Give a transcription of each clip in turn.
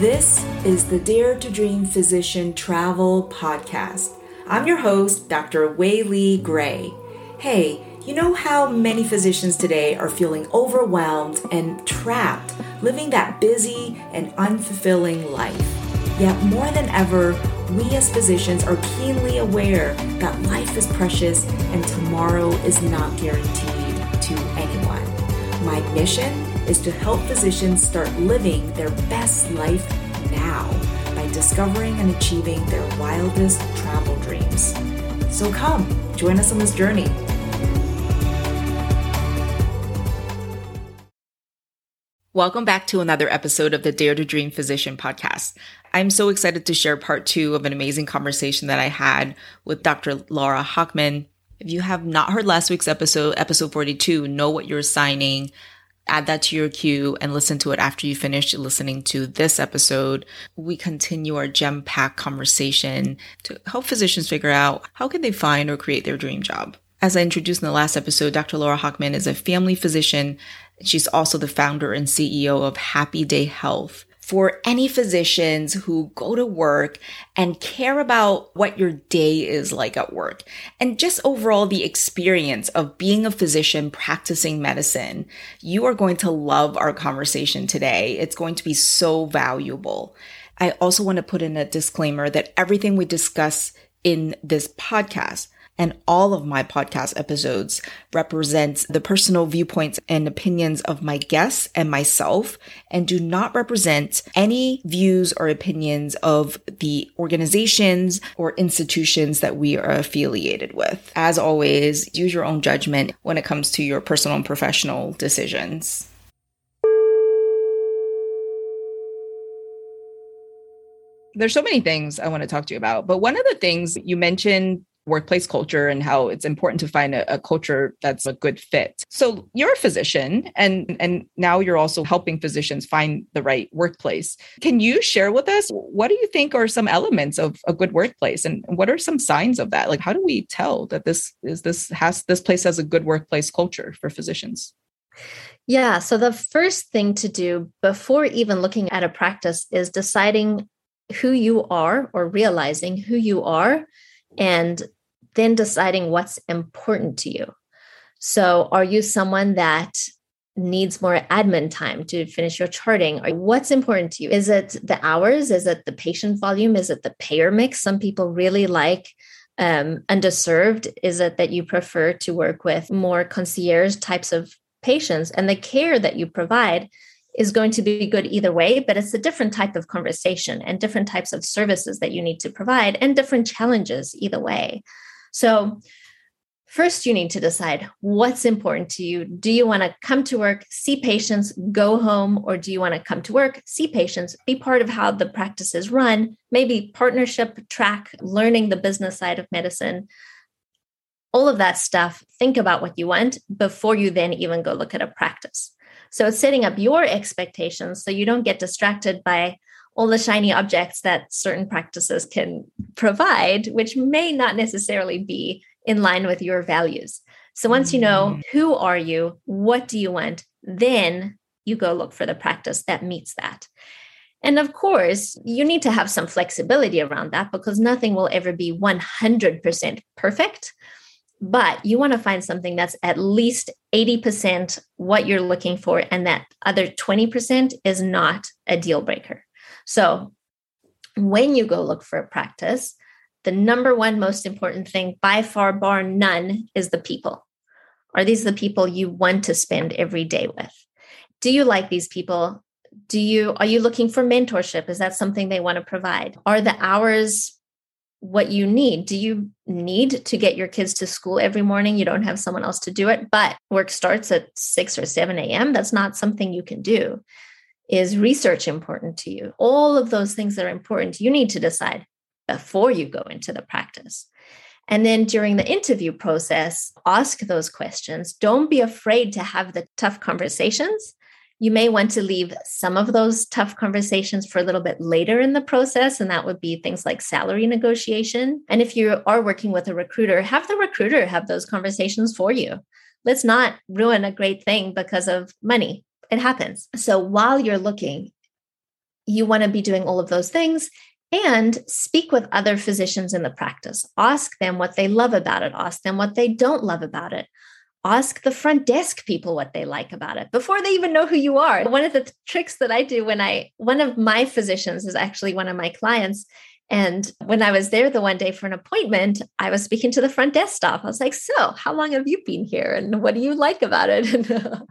This is the Dare to Dream Physician Travel Podcast. I'm your host, Dr. Weili Gray. Hey, you know how many physicians today are feeling overwhelmed and trapped, living that busy and unfulfilling life? Yet, more than ever, we as physicians are keenly aware that life is precious and tomorrow is not guaranteed to anyone. My mission is to help physicians start living their best life now by discovering and achieving their wildest travel dreams. So come, join us on this journey. Welcome back to another episode of the Dare to Dream Physician podcast. I'm so excited to share part two of an amazing conversation that I had with Dr. Laura Hockman. If you have not heard last week's episode, episode 42, know what you're signing, add that to your queue and listen to it after you finish listening to this episode. We continue our gem pack conversation to help physicians figure out how can they find or create their dream job. As I introduced in the last episode, Dr. Laura Hockman is a family physician. She's also the founder and CEO of Happy Day Health. For any physicians who go to work and care about what your day is like at work and just overall the experience of being a physician practicing medicine, you are going to love our conversation today. It's going to be so valuable. I also want to put in a disclaimer that everything we discuss in this podcast and all of my podcast episodes represents the personal viewpoints and opinions of my guests and myself and do not represent any views or opinions of the organizations or institutions that we are affiliated with. As always, use your own judgment when it comes to your personal and professional decisions. There's so many things I want to talk to you about, but one of the things you mentioned workplace culture and how it's important to find a, a, culture that's a good fit. So you're a physician and and now you're also helping physicians find the right workplace. Can you share with us what do you think are some elements of a good workplace and what are some signs of that? Like how do we tell that this is this has this place has a good workplace culture for physicians? Yeah, so the first thing to do before even looking at a practice is deciding who you are or realizing who you are and then deciding what's important to you. So, are you someone that needs more admin time to finish your charting? Or what's important to you? Is it the hours? Is it the patient volume? Is it the payer mix? Some people really like um, underserved. Is it that you prefer to work with more concierge types of patients and the care that you provide? Is going to be good either way, but it's a different type of conversation and different types of services that you need to provide and different challenges either way. So, first, you need to decide what's important to you. Do you want to come to work, see patients, go home, or do you want to come to work, see patients, be part of how the practice is run, maybe partnership track, learning the business side of medicine? All of that stuff, think about what you want before you then even go look at a practice. So it's setting up your expectations so you don't get distracted by all the shiny objects that certain practices can provide, which may not necessarily be in line with your values. So once you know mm. who are you, what do you want, then you go look for the practice that meets that. And of course, you need to have some flexibility around that because nothing will ever be 100% perfect but you want to find something that's at least 80% what you're looking for and that other 20% is not a deal breaker. So when you go look for a practice the number one most important thing by far bar none is the people. Are these the people you want to spend every day with? Do you like these people? Do you are you looking for mentorship? Is that something they want to provide? Are the hours what you need. Do you need to get your kids to school every morning? You don't have someone else to do it, but work starts at 6 or 7 a.m. That's not something you can do. Is research important to you? All of those things that are important, you need to decide before you go into the practice. And then during the interview process, ask those questions. Don't be afraid to have the tough conversations you may want to leave some of those tough conversations for a little bit later in the process, and that would be things like salary negotiation. And if you are working with a recruiter, have the recruiter have those conversations for you. Let's not ruin a great thing because of money. It happens. So while you're looking, you want to be doing all of those things and speak with other physicians in the practice. Ask them what they love about it, ask them what they don't love about it. Ask the front desk people what they like about it before they even know who you are. One of the tricks that I do when I, one of my physicians is actually one of my clients. And when I was there the one day for an appointment, I was speaking to the front desk staff. I was like, So, how long have you been here? And what do you like about it?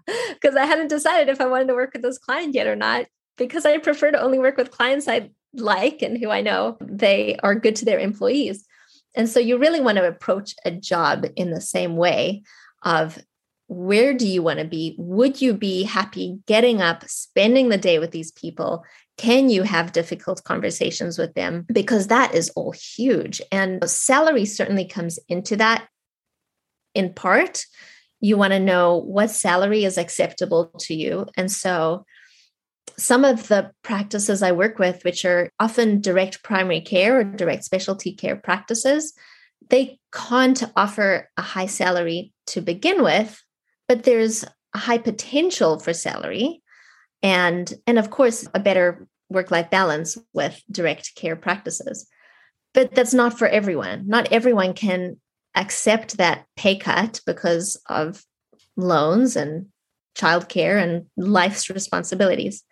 Because I hadn't decided if I wanted to work with this client yet or not, because I prefer to only work with clients I like and who I know they are good to their employees. And so you really want to approach a job in the same way of where do you want to be? Would you be happy getting up, spending the day with these people? Can you have difficult conversations with them? Because that is all huge. And salary certainly comes into that in part. You want to know what salary is acceptable to you. And so some of the practices I work with, which are often direct primary care or direct specialty care practices, they can't offer a high salary to begin with, but there's a high potential for salary and and of course a better work-life balance with direct care practices. But that's not for everyone. Not everyone can accept that pay cut because of loans and childcare and life's responsibilities.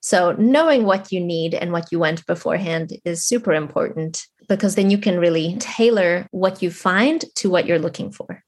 So, knowing what you need and what you want beforehand is super important because then you can really tailor what you find to what you're looking for.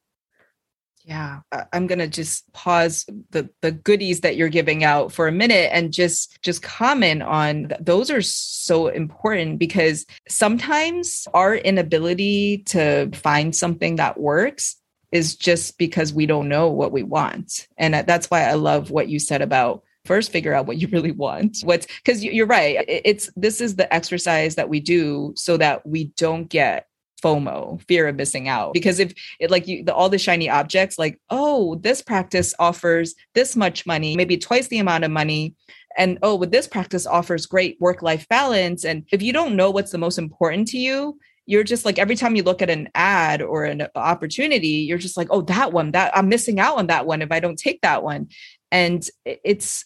Yeah, I'm going to just pause the the goodies that you're giving out for a minute and just just comment on those are so important because sometimes our inability to find something that works is just because we don't know what we want. And that's why I love what you said about first figure out what you really want. What's because you're right. It's this is the exercise that we do so that we don't get FOMO, fear of missing out. Because if it like you, the, all the shiny objects, like, oh, this practice offers this much money, maybe twice the amount of money. And oh, with this practice offers great work life balance. And if you don't know what's the most important to you, you're just like every time you look at an ad or an opportunity, you're just like, oh, that one, that I'm missing out on that one if I don't take that one. And it's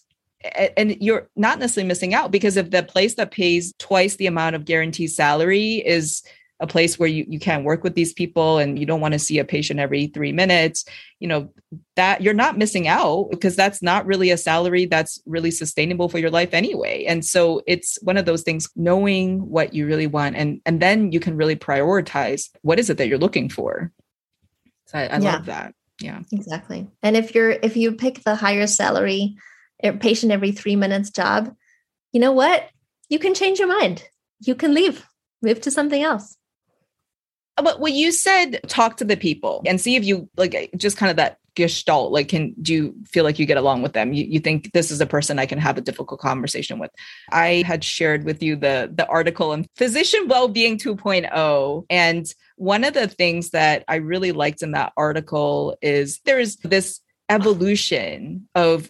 and you're not necessarily missing out because if the place that pays twice the amount of guaranteed salary is a place where you, you can't work with these people and you don't want to see a patient every three minutes you know that you're not missing out because that's not really a salary that's really sustainable for your life anyway and so it's one of those things knowing what you really want and and then you can really prioritize what is it that you're looking for so i, I yeah. love that yeah exactly and if you're if you pick the higher salary patient every three minutes job, you know what? You can change your mind. You can leave, move to something else. Uh, but what you said, talk to the people and see if you like eh, just kind of that gestalt. Like, can do you feel like you get along with them? You, you think this is a person I can have a difficult conversation with? I had shared with you the the article on physician well-being 2.0, and one of the things that I really liked in that article is there's this evolution of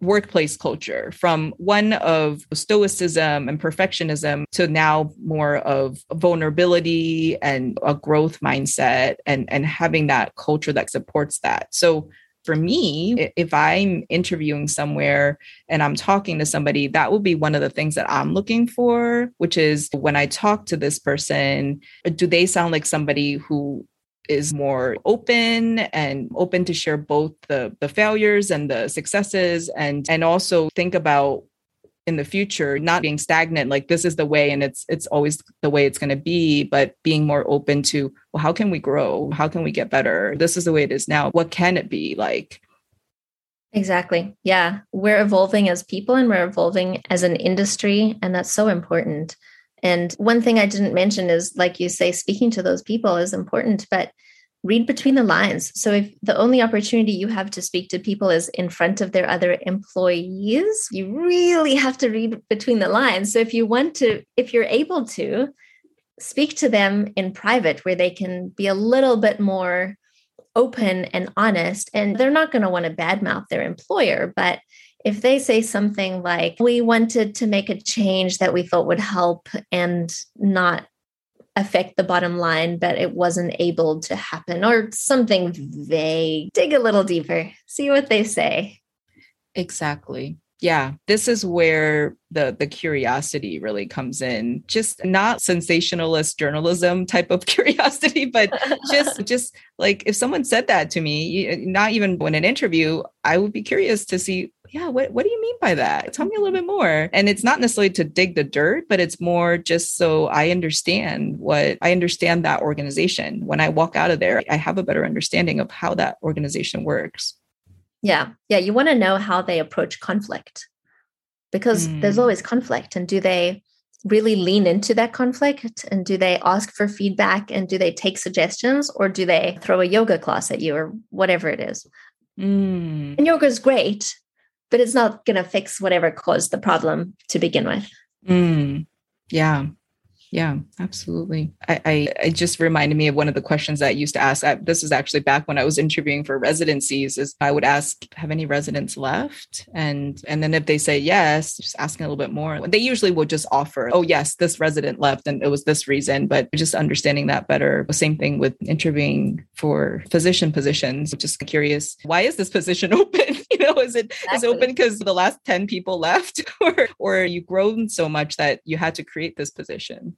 workplace culture from one of stoicism and perfectionism to now more of vulnerability and a growth mindset and, and having that culture that supports that. So for me, if I'm interviewing somewhere and I'm talking to somebody, that will be one of the things that I'm looking for, which is when I talk to this person, do they sound like somebody who is more open and open to share both the the failures and the successes and and also think about in the future not being stagnant like this is the way and it's it's always the way it's going to be but being more open to well how can we grow? How can we get better? This is the way it is now. What can it be like? Exactly. Yeah. We're evolving as people and we're evolving as an industry and that's so important and one thing I didn't mention is, like you say, speaking to those people is important, but read between the lines. So if the only opportunity you have to speak to people is in front of their other employees, you really have to read between the lines. So if you want to, if you're able to, speak to them in private where they can be a little bit more open and honest. And they're not going to want to badmouth their employer, but if they say something like, we wanted to make a change that we thought would help and not affect the bottom line, but it wasn't able to happen, or something vague, dig a little deeper, see what they say. Exactly. Yeah, this is where the the curiosity really comes in. Just not sensationalist journalism type of curiosity, but just just like if someone said that to me, not even in an interview, I would be curious to see yeah, what, what do you mean by that? Tell me a little bit more. And it's not necessarily to dig the dirt, but it's more just so I understand what I understand that organization. When I walk out of there, I have a better understanding of how that organization works. Yeah. Yeah. You want to know how they approach conflict because mm. there's always conflict. And do they really lean into that conflict? And do they ask for feedback? And do they take suggestions? Or do they throw a yoga class at you or whatever it is? Mm. And yoga is great, but it's not going to fix whatever caused the problem to begin with. Mm. Yeah. Yeah, absolutely. I, I, I, just reminded me of one of the questions that I used to ask. I, this is actually back when I was interviewing for residencies. Is I would ask, "Have any residents left?" And and then if they say yes, just asking a little bit more. They usually will just offer, "Oh yes, this resident left, and it was this reason." But just understanding that better. The same thing with interviewing for physician positions. Just curious, why is this position open? you know, is it exactly. is it open because the last ten people left, or or you grown so much that you had to create this position?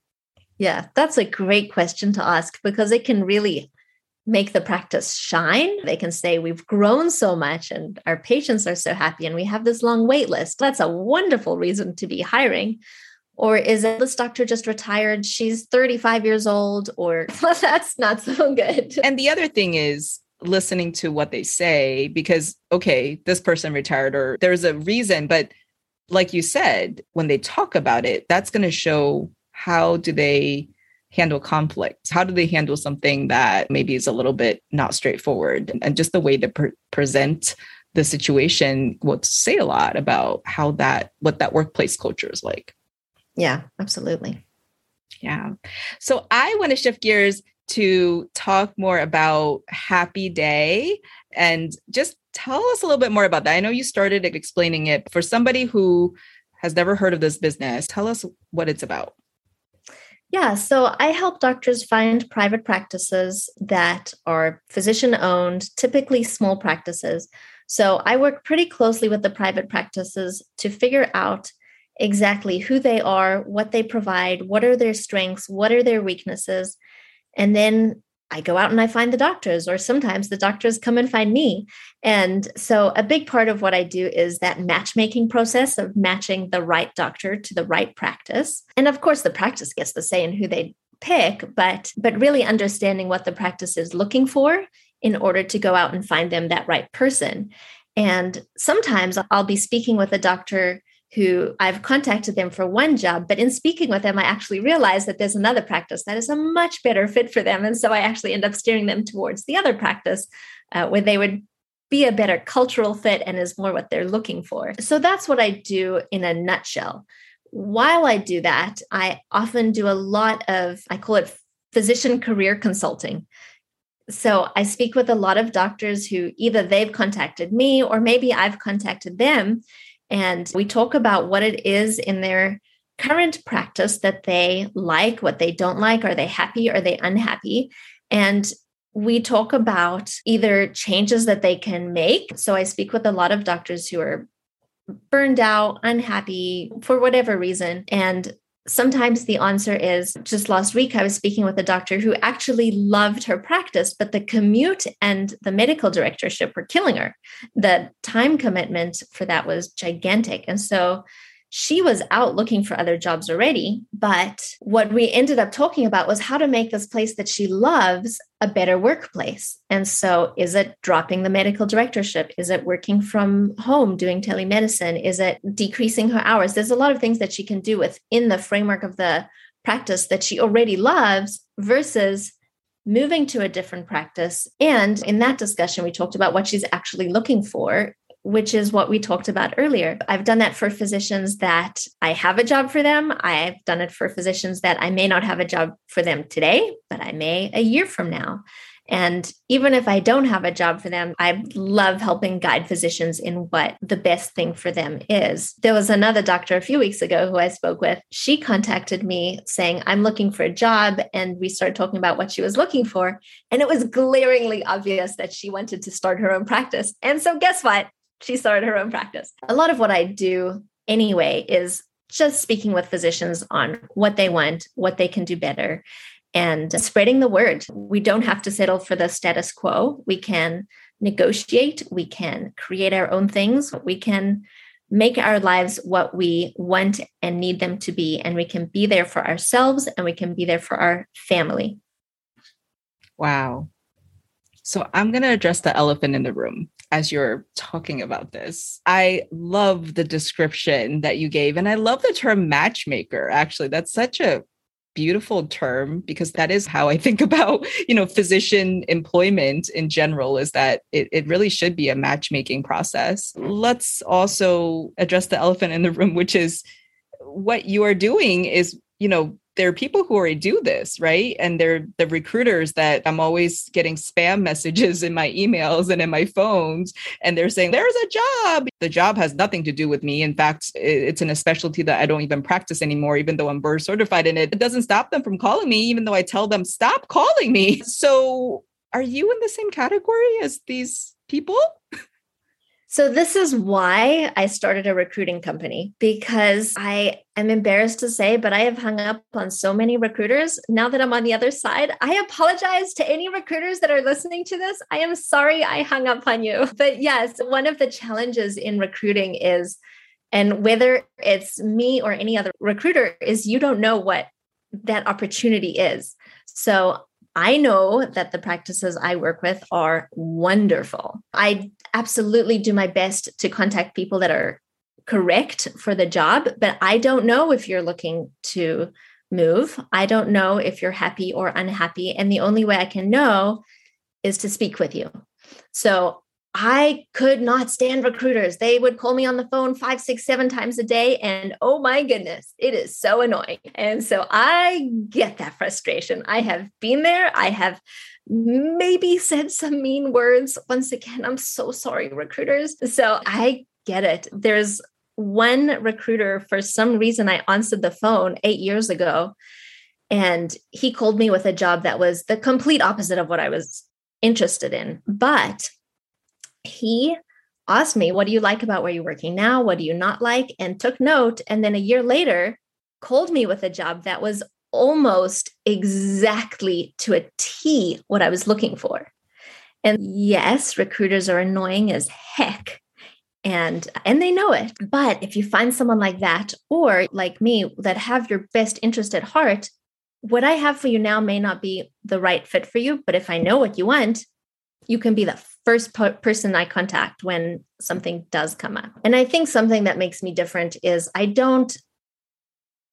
Yeah, that's a great question to ask because it can really make the practice shine. They can say, We've grown so much and our patients are so happy and we have this long wait list. That's a wonderful reason to be hiring. Or is it this doctor just retired? She's 35 years old, or that's not so good. And the other thing is, listening to what they say because okay this person retired or there's a reason but like you said when they talk about it that's going to show how do they handle conflict? How do they handle something that maybe is a little bit not straightforward? And just the way to pre- present the situation will say a lot about how that, what that workplace culture is like. Yeah, absolutely. Yeah. So I want to shift gears to talk more about Happy Day and just tell us a little bit more about that. I know you started explaining it for somebody who has never heard of this business. Tell us what it's about. Yeah, so I help doctors find private practices that are physician owned, typically small practices. So I work pretty closely with the private practices to figure out exactly who they are, what they provide, what are their strengths, what are their weaknesses, and then I go out and I find the doctors, or sometimes the doctors come and find me. And so, a big part of what I do is that matchmaking process of matching the right doctor to the right practice. And of course, the practice gets the say in who they pick, but but really understanding what the practice is looking for in order to go out and find them that right person. And sometimes I'll be speaking with a doctor who I've contacted them for one job, but in speaking with them, I actually realized that there's another practice that is a much better fit for them. And so I actually end up steering them towards the other practice uh, where they would be a better cultural fit and is more what they're looking for. So that's what I do in a nutshell. While I do that, I often do a lot of, I call it physician career consulting. So I speak with a lot of doctors who either they've contacted me or maybe I've contacted them and we talk about what it is in their current practice that they like, what they don't like. Are they happy? Are they unhappy? And we talk about either changes that they can make. So I speak with a lot of doctors who are burned out, unhappy for whatever reason. And sometimes the answer is just last week I was speaking with a doctor who actually loved her practice, but the commute and the medical directorship were killing her. The time commitment for that was gigantic. And so she was out looking for other jobs already. But what we ended up talking about was how to make this place that she loves a better workplace. And so, is it dropping the medical directorship? Is it working from home doing telemedicine? Is it decreasing her hours? There's a lot of things that she can do within the framework of the practice that she already loves versus moving to a different practice. And in that discussion, we talked about what she's actually looking for which is what we talked about earlier. I've done that for physicians that I have a job for them. I've done it for physicians that I may not have a job for them today, but I may a year from now. And even if I don't have a job for them, I love helping guide physicians in what the best thing for them is. There was another doctor a few weeks ago who I spoke with. She contacted me saying, I'm looking for a job. And we started talking about what she was looking for. And it was glaringly obvious that she wanted to start her own practice. And so, guess what? She started her own practice. A lot of what I do anyway is just speaking with physicians on what they want, what they can do better, and spreading the word. We don't have to settle for the status quo. We can negotiate, we can create our own things, we can make our lives what we want and need them to be. And we can be there for ourselves and we can be there for our family. Wow. So I'm going to address the elephant in the room as you're talking about this. I love the description that you gave. And I love the term matchmaker, actually. That's such a beautiful term because that is how I think about, you know, physician employment in general is that it, it really should be a matchmaking process. Let's also address the elephant in the room, which is what you are doing is, you know, there are people who already do this, right? And they're the recruiters that I'm always getting spam messages in my emails and in my phones. And they're saying, there's a job. The job has nothing to do with me. In fact, it's in a specialty that I don't even practice anymore, even though I'm board certified in it. It doesn't stop them from calling me, even though I tell them, stop calling me. So are you in the same category as these people? So, this is why I started a recruiting company because I am embarrassed to say, but I have hung up on so many recruiters. Now that I'm on the other side, I apologize to any recruiters that are listening to this. I am sorry I hung up on you. But yes, one of the challenges in recruiting is, and whether it's me or any other recruiter, is you don't know what that opportunity is. So, I know that the practices I work with are wonderful. I absolutely do my best to contact people that are correct for the job, but I don't know if you're looking to move. I don't know if you're happy or unhappy. And the only way I can know is to speak with you. So I could not stand recruiters. They would call me on the phone five, six, seven times a day. And oh my goodness, it is so annoying. And so I get that frustration. I have been there. I have maybe said some mean words. Once again, I'm so sorry, recruiters. So I get it. There's one recruiter, for some reason, I answered the phone eight years ago. And he called me with a job that was the complete opposite of what I was interested in. But he asked me, What do you like about where you're working now? What do you not like? And took note. And then a year later, called me with a job that was almost exactly to a T what I was looking for. And yes, recruiters are annoying as heck. And and they know it. But if you find someone like that or like me that have your best interest at heart, what I have for you now may not be the right fit for you, but if I know what you want, you can be the first person I contact when something does come up. And I think something that makes me different is I don't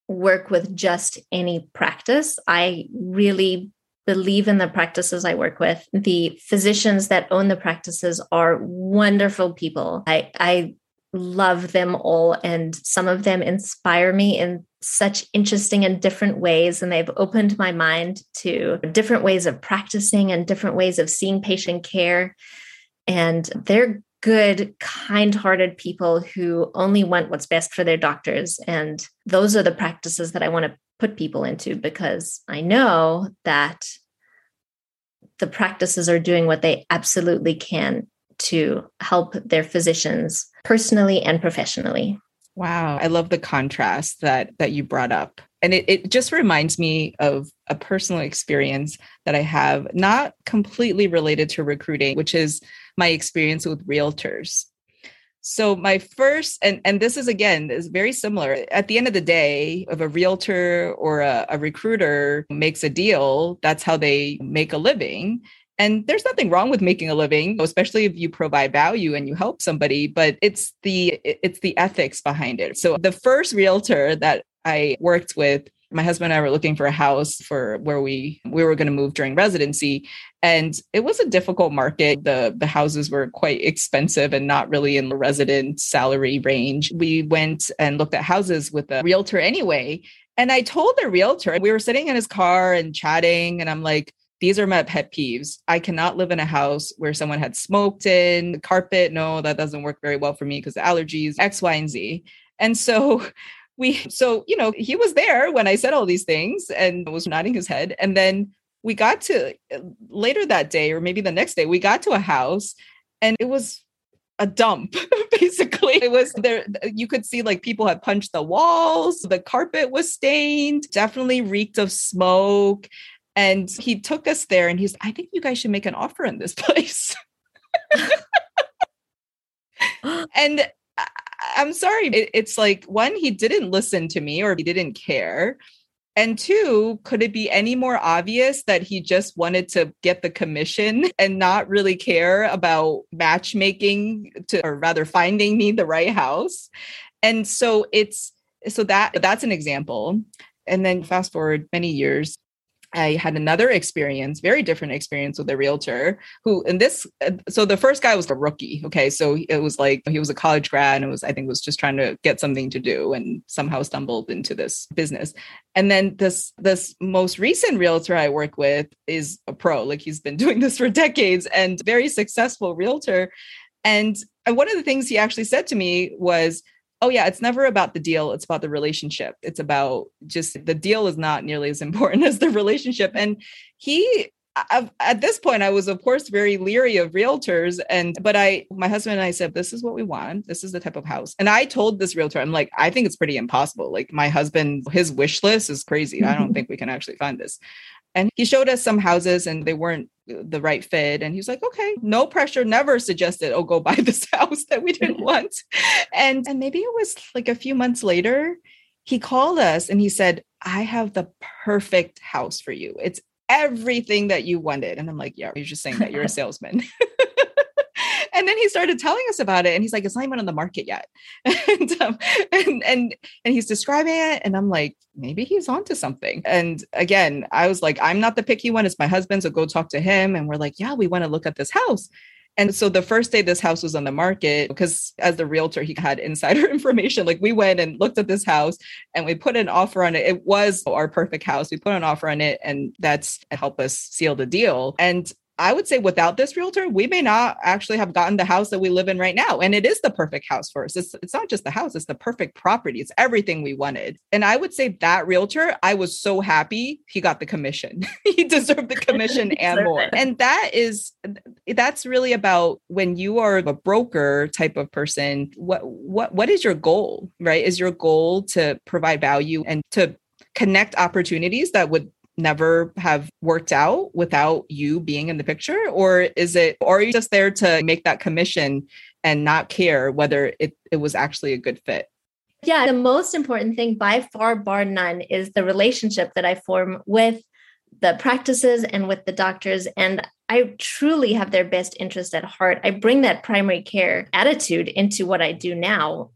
work with just any practice. I really believe in the practices I work with. The physicians that own the practices are wonderful people. I, I love them all, and some of them inspire me in such interesting and different ways. And they've opened my mind to different ways of practicing and different ways of seeing patient care. And they're good, kind hearted people who only want what's best for their doctors. And those are the practices that I want to put people into because I know that the practices are doing what they absolutely can to help their physicians personally and professionally. Wow. I love the contrast that that you brought up. And it, it just reminds me of a personal experience that I have, not completely related to recruiting, which is my experience with realtors. So my first, and and this is again is very similar. At the end of the day, if a realtor or a, a recruiter makes a deal, that's how they make a living. And there's nothing wrong with making a living, especially if you provide value and you help somebody, but it's the it's the ethics behind it. So the first realtor that I worked with my husband and I were looking for a house for where we we were going to move during residency and it was a difficult market the the houses were quite expensive and not really in the resident salary range we went and looked at houses with a realtor anyway and I told the realtor we were sitting in his car and chatting and I'm like these are my pet peeves. I cannot live in a house where someone had smoked in the carpet. No, that doesn't work very well for me because allergies, X, Y, and Z. And so we, so, you know, he was there when I said all these things and was nodding his head. And then we got to uh, later that day, or maybe the next day, we got to a house and it was a dump basically it was there you could see like people had punched the walls the carpet was stained definitely reeked of smoke and he took us there and he's i think you guys should make an offer in this place and i'm sorry it, it's like one he didn't listen to me or he didn't care and two, could it be any more obvious that he just wanted to get the commission and not really care about matchmaking to, or rather finding me the right house? And so it's, so that that's an example. And then fast forward many years, I had another experience, very different experience with a realtor who, in this, uh, so the first guy was a rookie. Okay. So it was like he was a college grad and was, I think, was just trying to get something to do and somehow stumbled into this business. And then this, this most recent realtor I work with is a pro. Like he's been doing this for decades and very successful realtor. And, and one of the things he actually said to me was, oh yeah it's never about the deal it's about the relationship. It's about just the deal is not nearly as important as the relationship. And he I've, at this point i was of course very leery of realtors and but i my husband and i said this is what we want. This is the type of house. And i told this realtor i'm like i think it's pretty impossible. Like my husband his wish list is crazy. I don't think we can actually find this. And he showed us some houses and they weren't the right fit. And he was like, okay, no pressure, never suggested, oh, go buy this house that we didn't mm-hmm. want. And, and maybe it was like a few months later, he called us and he said, I have the perfect house for you. It's everything that you wanted. And I'm like, yeah, you're just saying that you're a salesman. and then he started telling us about it and he's like it's not even on the market yet and, um, and and and he's describing it and i'm like maybe he's onto something and again i was like i'm not the picky one it's my husband so go talk to him and we're like yeah we want to look at this house and so the first day this house was on the market, because as the realtor, he had insider information. Like we went and looked at this house and we put an offer on it. It was our perfect house. We put an offer on it and that's helped us seal the deal. And I would say without this realtor, we may not actually have gotten the house that we live in right now. And it is the perfect house for us. It's, it's not just the house, it's the perfect property. It's everything we wanted. And I would say that realtor, I was so happy he got the commission. he deserved the commission and more. It. And that is that's really about when you are a broker type of person, what what what is your goal? Right? Is your goal to provide value and to connect opportunities that would never have worked out without you being in the picture? Or is it, or are you just there to make that commission and not care whether it, it was actually a good fit? Yeah, the most important thing by far, bar none, is the relationship that I form with the practices and with the doctors. And I truly have their best interest at heart. I bring that primary care attitude into what I do now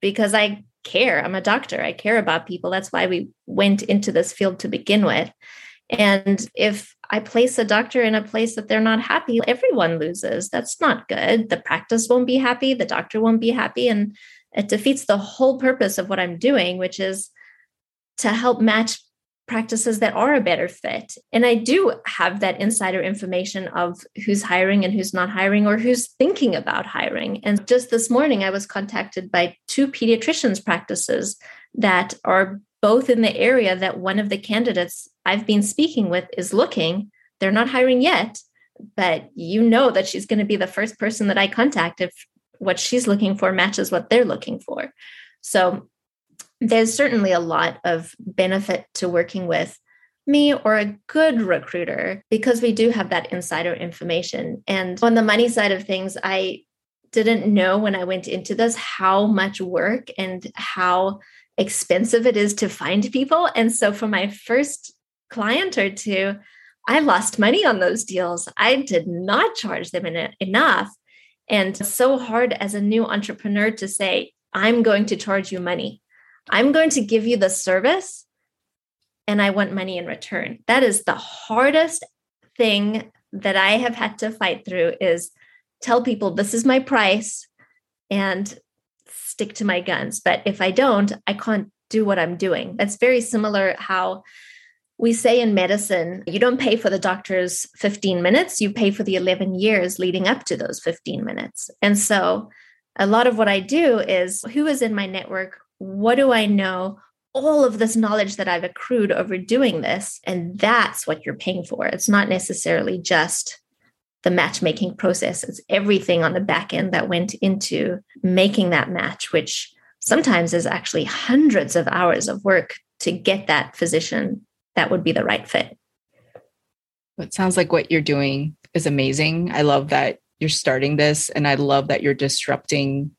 because I care. I'm a doctor. I care about people. That's why we went into this field to begin with. And if I place a doctor in a place that they're not happy, everyone loses. That's not good. The practice won't be happy, the doctor won't be happy. And it defeats the whole purpose of what I'm doing, which is to help match practices that are a better fit. And I do have that insider information of who's hiring and who's not hiring or who's thinking about hiring. And just this morning, I was contacted by two pediatricians' practices that are both in the area that one of the candidates I've been speaking with is looking. They're not hiring yet, but you know that she's going to be the first person that I contact if what she's looking for matches what they're looking for. So there's certainly a lot of benefit to working with me or a good recruiter because we do have that insider information. And on the money side of things, I didn't know when I went into this how much work and how expensive it is to find people. And so for my first client or two, I lost money on those deals. I did not charge them enough. And so hard as a new entrepreneur to say, I'm going to charge you money. I'm going to give you the service and I want money in return. That is the hardest thing that I have had to fight through is tell people this is my price and stick to my guns. But if I don't, I can't do what I'm doing. That's very similar how we say in medicine, you don't pay for the doctor's 15 minutes, you pay for the 11 years leading up to those 15 minutes. And so a lot of what I do is who is in my network? What do I know? All of this knowledge that I've accrued over doing this. And that's what you're paying for. It's not necessarily just the matchmaking process. It's everything on the back end that went into making that match, which sometimes is actually hundreds of hours of work to get that physician that would be the right fit. It sounds like what you're doing is amazing. I love that you're starting this and I love that you're disrupting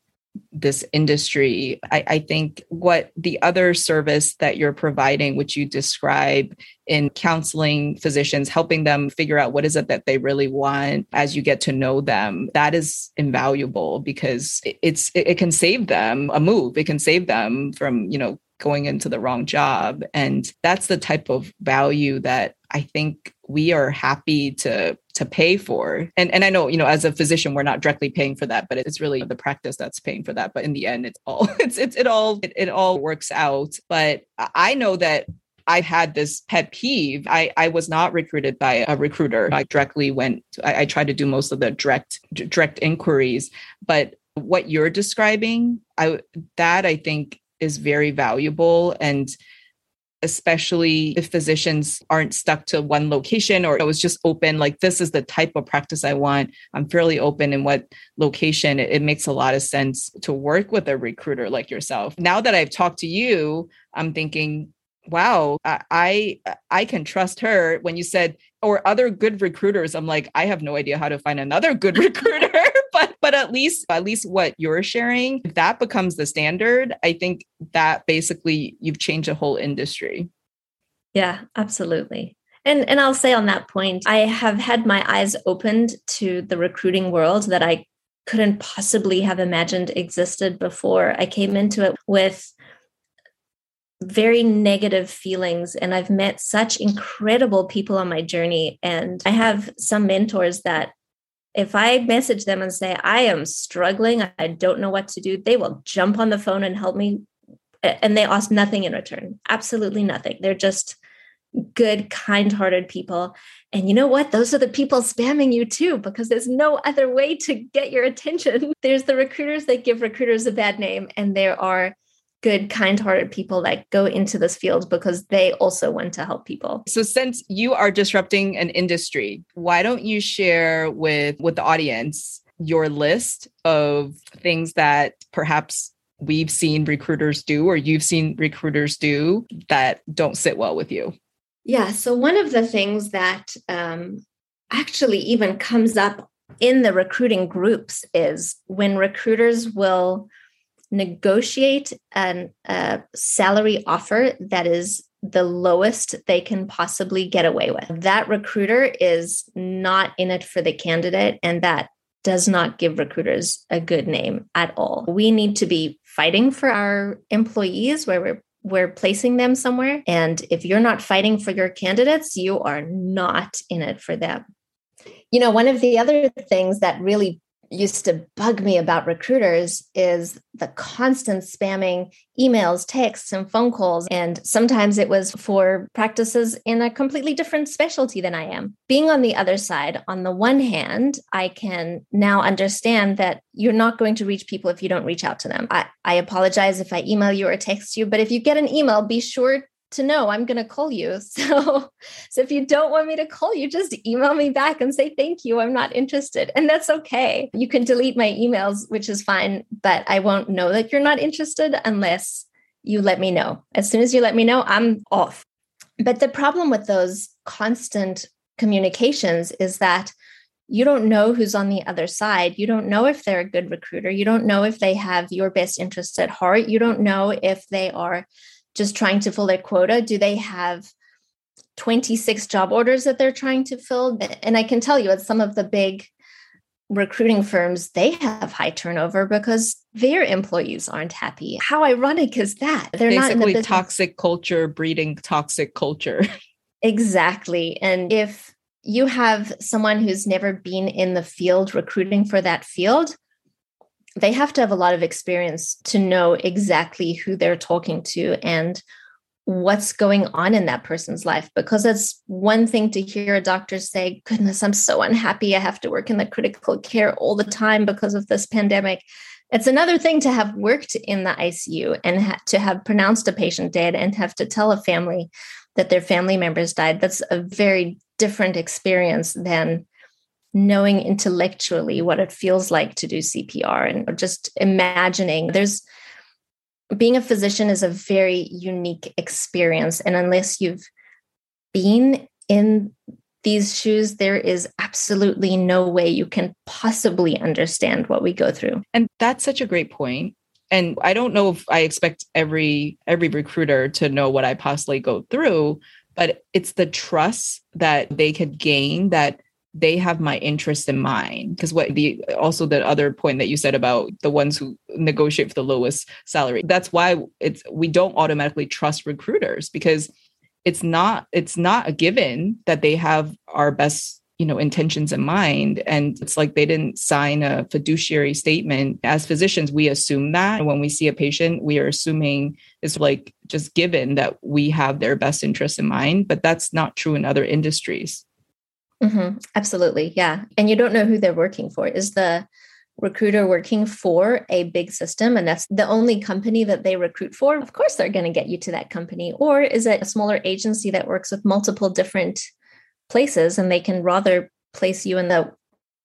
this industry. I, I, think what the other service that you're providing, which you describe in counseling physicians, helping them figure out what is it that they really want as you get to know them, that is invaluable because it's it, it can save them a move. It can save them from, you know, going into the wrong job. And that's the type of value that I think we are happy to to pay for. And and I know, you know, as a physician, we're not directly paying for that, but it's really the practice that's paying for that. But in the end, it's all it's it's it all it, it all works out. But I know that I've had this pet peeve. I, I was not recruited by a recruiter. I directly went, I, I tried to do most of the direct direct inquiries. But what you're describing, I that I think is very valuable. And especially if physicians aren't stuck to one location or it was just open like this is the type of practice i want. I'm fairly open in what location. It, makes a lot of sense to work with a recruiter like yourself. Now that i've talked to you i'm thinking wow i i can trust her. When you said or other good recruiters i'm like i have no idea how to find another good recruiter but but at least at least what you're sharing if that becomes the standard. I think that basically you've changed a whole industry. Yeah absolutely. And and i'll say on that point i have had my eyes opened to the recruiting world that i couldn't possibly have imagined existed before. I came into it with very negative feelings and i've met such incredible people on my journey and i have some mentors that if I message them and say, I am struggling, I don't know what to do, they will jump on the phone and help me. And they ask nothing in return, absolutely nothing. They're just good, kind hearted people. And you know what? Those are the people spamming you too, because there's no other way to get your attention. There's the recruiters that give recruiters a bad name, and there are good, kind hearted people that go into this field because they also want to help people. So, since you are disrupting an industry, why don't you share with, with the audience your list of things that perhaps we've seen recruiters do or you've seen recruiters do that don't sit well with you? Yeah. So, one of the things that um, actually even comes up in the recruiting groups is when recruiters will negotiate an, a salary offer that is the lowest they can possibly get away with. That recruiter is not in it for the candidate, and that does not give recruiters a good name at all. We need to be fighting for our employees where we're we're placing them somewhere. And if you're not fighting for your candidates, you are not in it for them. You know, one of the other things that really used to bug me about recruiters is the constant spamming emails, texts, and phone calls. And sometimes it was for practices in a completely different specialty than I am. Being on the other side, on the one hand, I can now understand that you're not going to reach people if you don't reach out to them. I, I apologize if I email you or text you, but if you get an email, be sure to know I'm going to call you. So, so if you don't want me to call you, just email me back and say thank you. I'm not interested, and that's okay. You can delete my emails, which is fine, but I won't know that you're not interested unless you let me know. As soon as you let me know, I'm off. But the problem with those constant communications is that you don't know who's on the other side. You don't know if they're a good recruiter. You don't know if they have your best interest at heart. You don't know if they are just trying to fill their quota? Do they have 26 job orders that they're trying to fill? And I can tell you at some of the big recruiting firms, they have high turnover because their employees aren't happy. How ironic is that? They're Basically not the toxic culture breeding toxic culture. exactly. And if you have someone who's never been in the field recruiting for that field, they have to have a lot of experience to know exactly who they're talking to and what's going on in that person's life. Because it's one thing to hear a doctor say goodness i'm so unhappy. I have to work in the critical care all the time because of this pandemic. It's another thing to have worked in the icu and ha- to have pronounced a patient dead and have to tell a family that their family members died. That's a very different experience than knowing intellectually what it feels like to do CPR and just imagining there's being a physician is a very unique experience. And unless you've been in these shoes, there is absolutely no way you can possibly understand what we go through. And that's such a great point. And I don't know if I expect every every recruiter to know what I possibly go through, but it's the trust that they could gain that they have my interest in mind. Because what the also the other point that you said about the ones who negotiate for the lowest salary that's why it's we don't automatically trust recruiters because it's not it's not a given that they have our best you know intentions in mind. And it's like they didn't sign a fiduciary statement. As physicians we assume that. When we see a patient we are assuming it's like just given that we have their best interest in mind but that's not true in other industries Mm-hmm. Absolutely. Yeah. And you don't know who they're working for. Is the recruiter working for a big system and that's the only company that they recruit for? Of course, they're going to get you to that company. Or is it a smaller agency that works with multiple different places and they can rather place you in the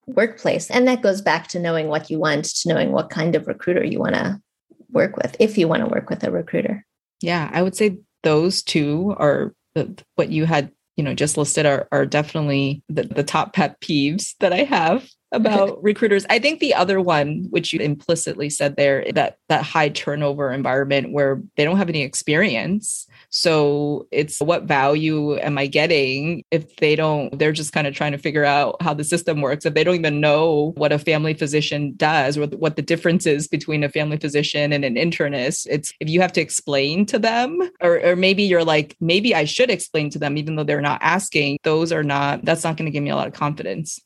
workplace? And that goes back to knowing what you want, to knowing what kind of recruiter you want to work with, if you want to work with a recruiter. Yeah. I would say those two are what you had you know just listed are, are definitely the, the top pet peeves that i have about recruiters. I think the other one which you implicitly said there that that high turnover environment where they don't have any experience so it's what value am I getting if they don't, they're just kind of trying to figure out how the system works. If they don't even know what a family physician does or what the difference is between a family physician and an internist, it's if you have to explain to them, or, or maybe you're like, maybe I should explain to them, even though they're not asking, those are not, that's not going to give me a lot of confidence.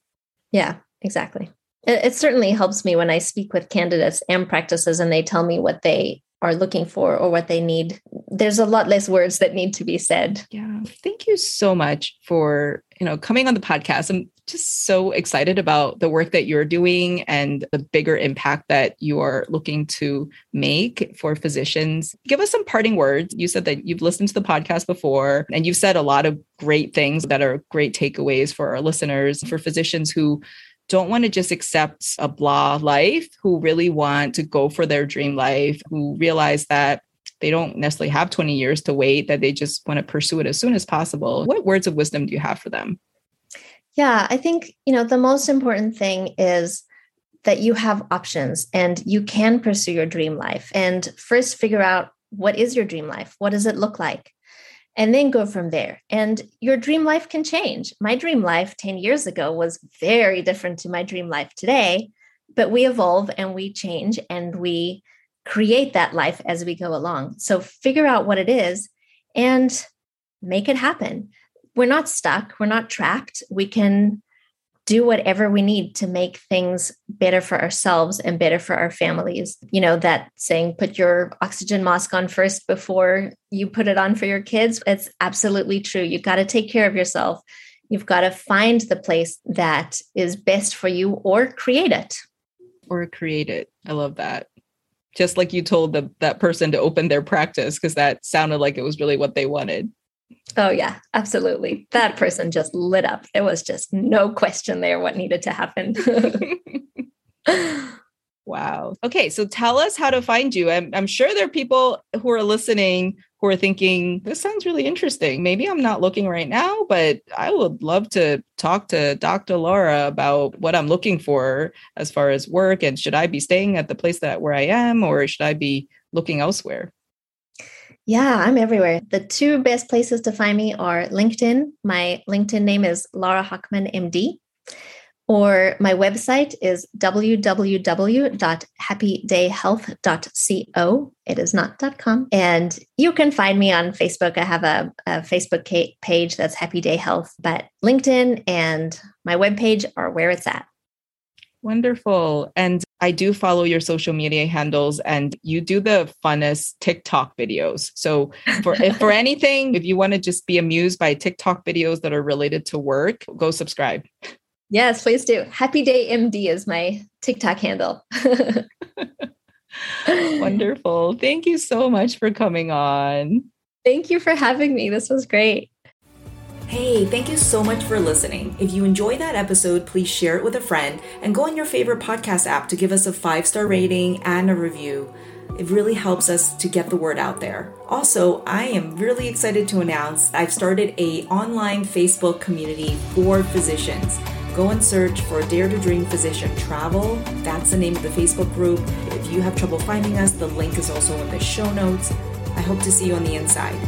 Yeah, exactly. It, it certainly helps me when I speak with candidates and practices and they tell me what they are looking for or what they need. There's a lot less words that need to be said. Yeah. Thank you so much for you know coming on the podcast. I'm just so excited about the work that you're doing and the bigger impact that you are looking to make for physicians. Give us some parting words. You said that you've listened to the podcast before and you've said a lot of great things that are great takeaways for our listeners for physicians who don't want to just accept a blah life, who really want to go for their dream life, who realize that they don't necessarily have 20 years to wait, that they just want to pursue it as soon as possible. What words of wisdom do you have for them? Yeah, I think, you know, the most important thing is that you have options and you can pursue your dream life. And first figure out what is your dream life? What does it look like? And then go from there. And your dream life can change. My dream life 10 years ago was very different to my dream life today, but we evolve and we change and we create that life as we go along. So figure out what it is and make it happen. We're not stuck, we're not trapped. We can do whatever we need to make things better for ourselves and better for our families. You know, that saying, put your oxygen mask on first before you put it on for your kids, it's absolutely true. You've got to take care of yourself. You've got to find the place that is best for you or create it. Or create it. I love that. Just like you told the, that person to open their practice, because that sounded like it was really what they wanted. Oh, yeah, absolutely. That person just lit up. There was just no question there what needed to happen. wow. Okay. So tell us how to find you. I'm, I'm sure there are people who are listening who are thinking, this sounds really interesting. Maybe I'm not looking right now, but I would love to talk to Dr. Laura about what I'm looking for as far as work. And should I be staying at the place that where I am, or should I be looking elsewhere? Yeah, I'm everywhere. The two best places to find me are LinkedIn. My LinkedIn name is Laura Hockman, MD. Or my website is www.happydayhealth.co. It is not .com. And you can find me on Facebook. I have a, a Facebook page that's Happy Day Health, but LinkedIn and my webpage are where it's at. Wonderful. And I do follow your social media handles and you do the funnest TikTok videos. So for if for anything, if you want to just be amused by TikTok videos that are related to work, go subscribe. Yes, please do. Happy Day MD is my TikTok handle. Wonderful. Thank you so much for coming on. Thank you for having me. This was great. Hey, thank you so much for listening. If you enjoyed that episode, please share it with a friend and go on your favorite podcast app to give us a five star rating and a review. It really helps us to get the word out there. Also, I am really excited to announce I've started a online Facebook community for physicians. Go and search for Dare to Dream Physician Travel. That's the name of the Facebook group. If you have trouble finding us, the link is also in the show notes. I hope to see you on the inside.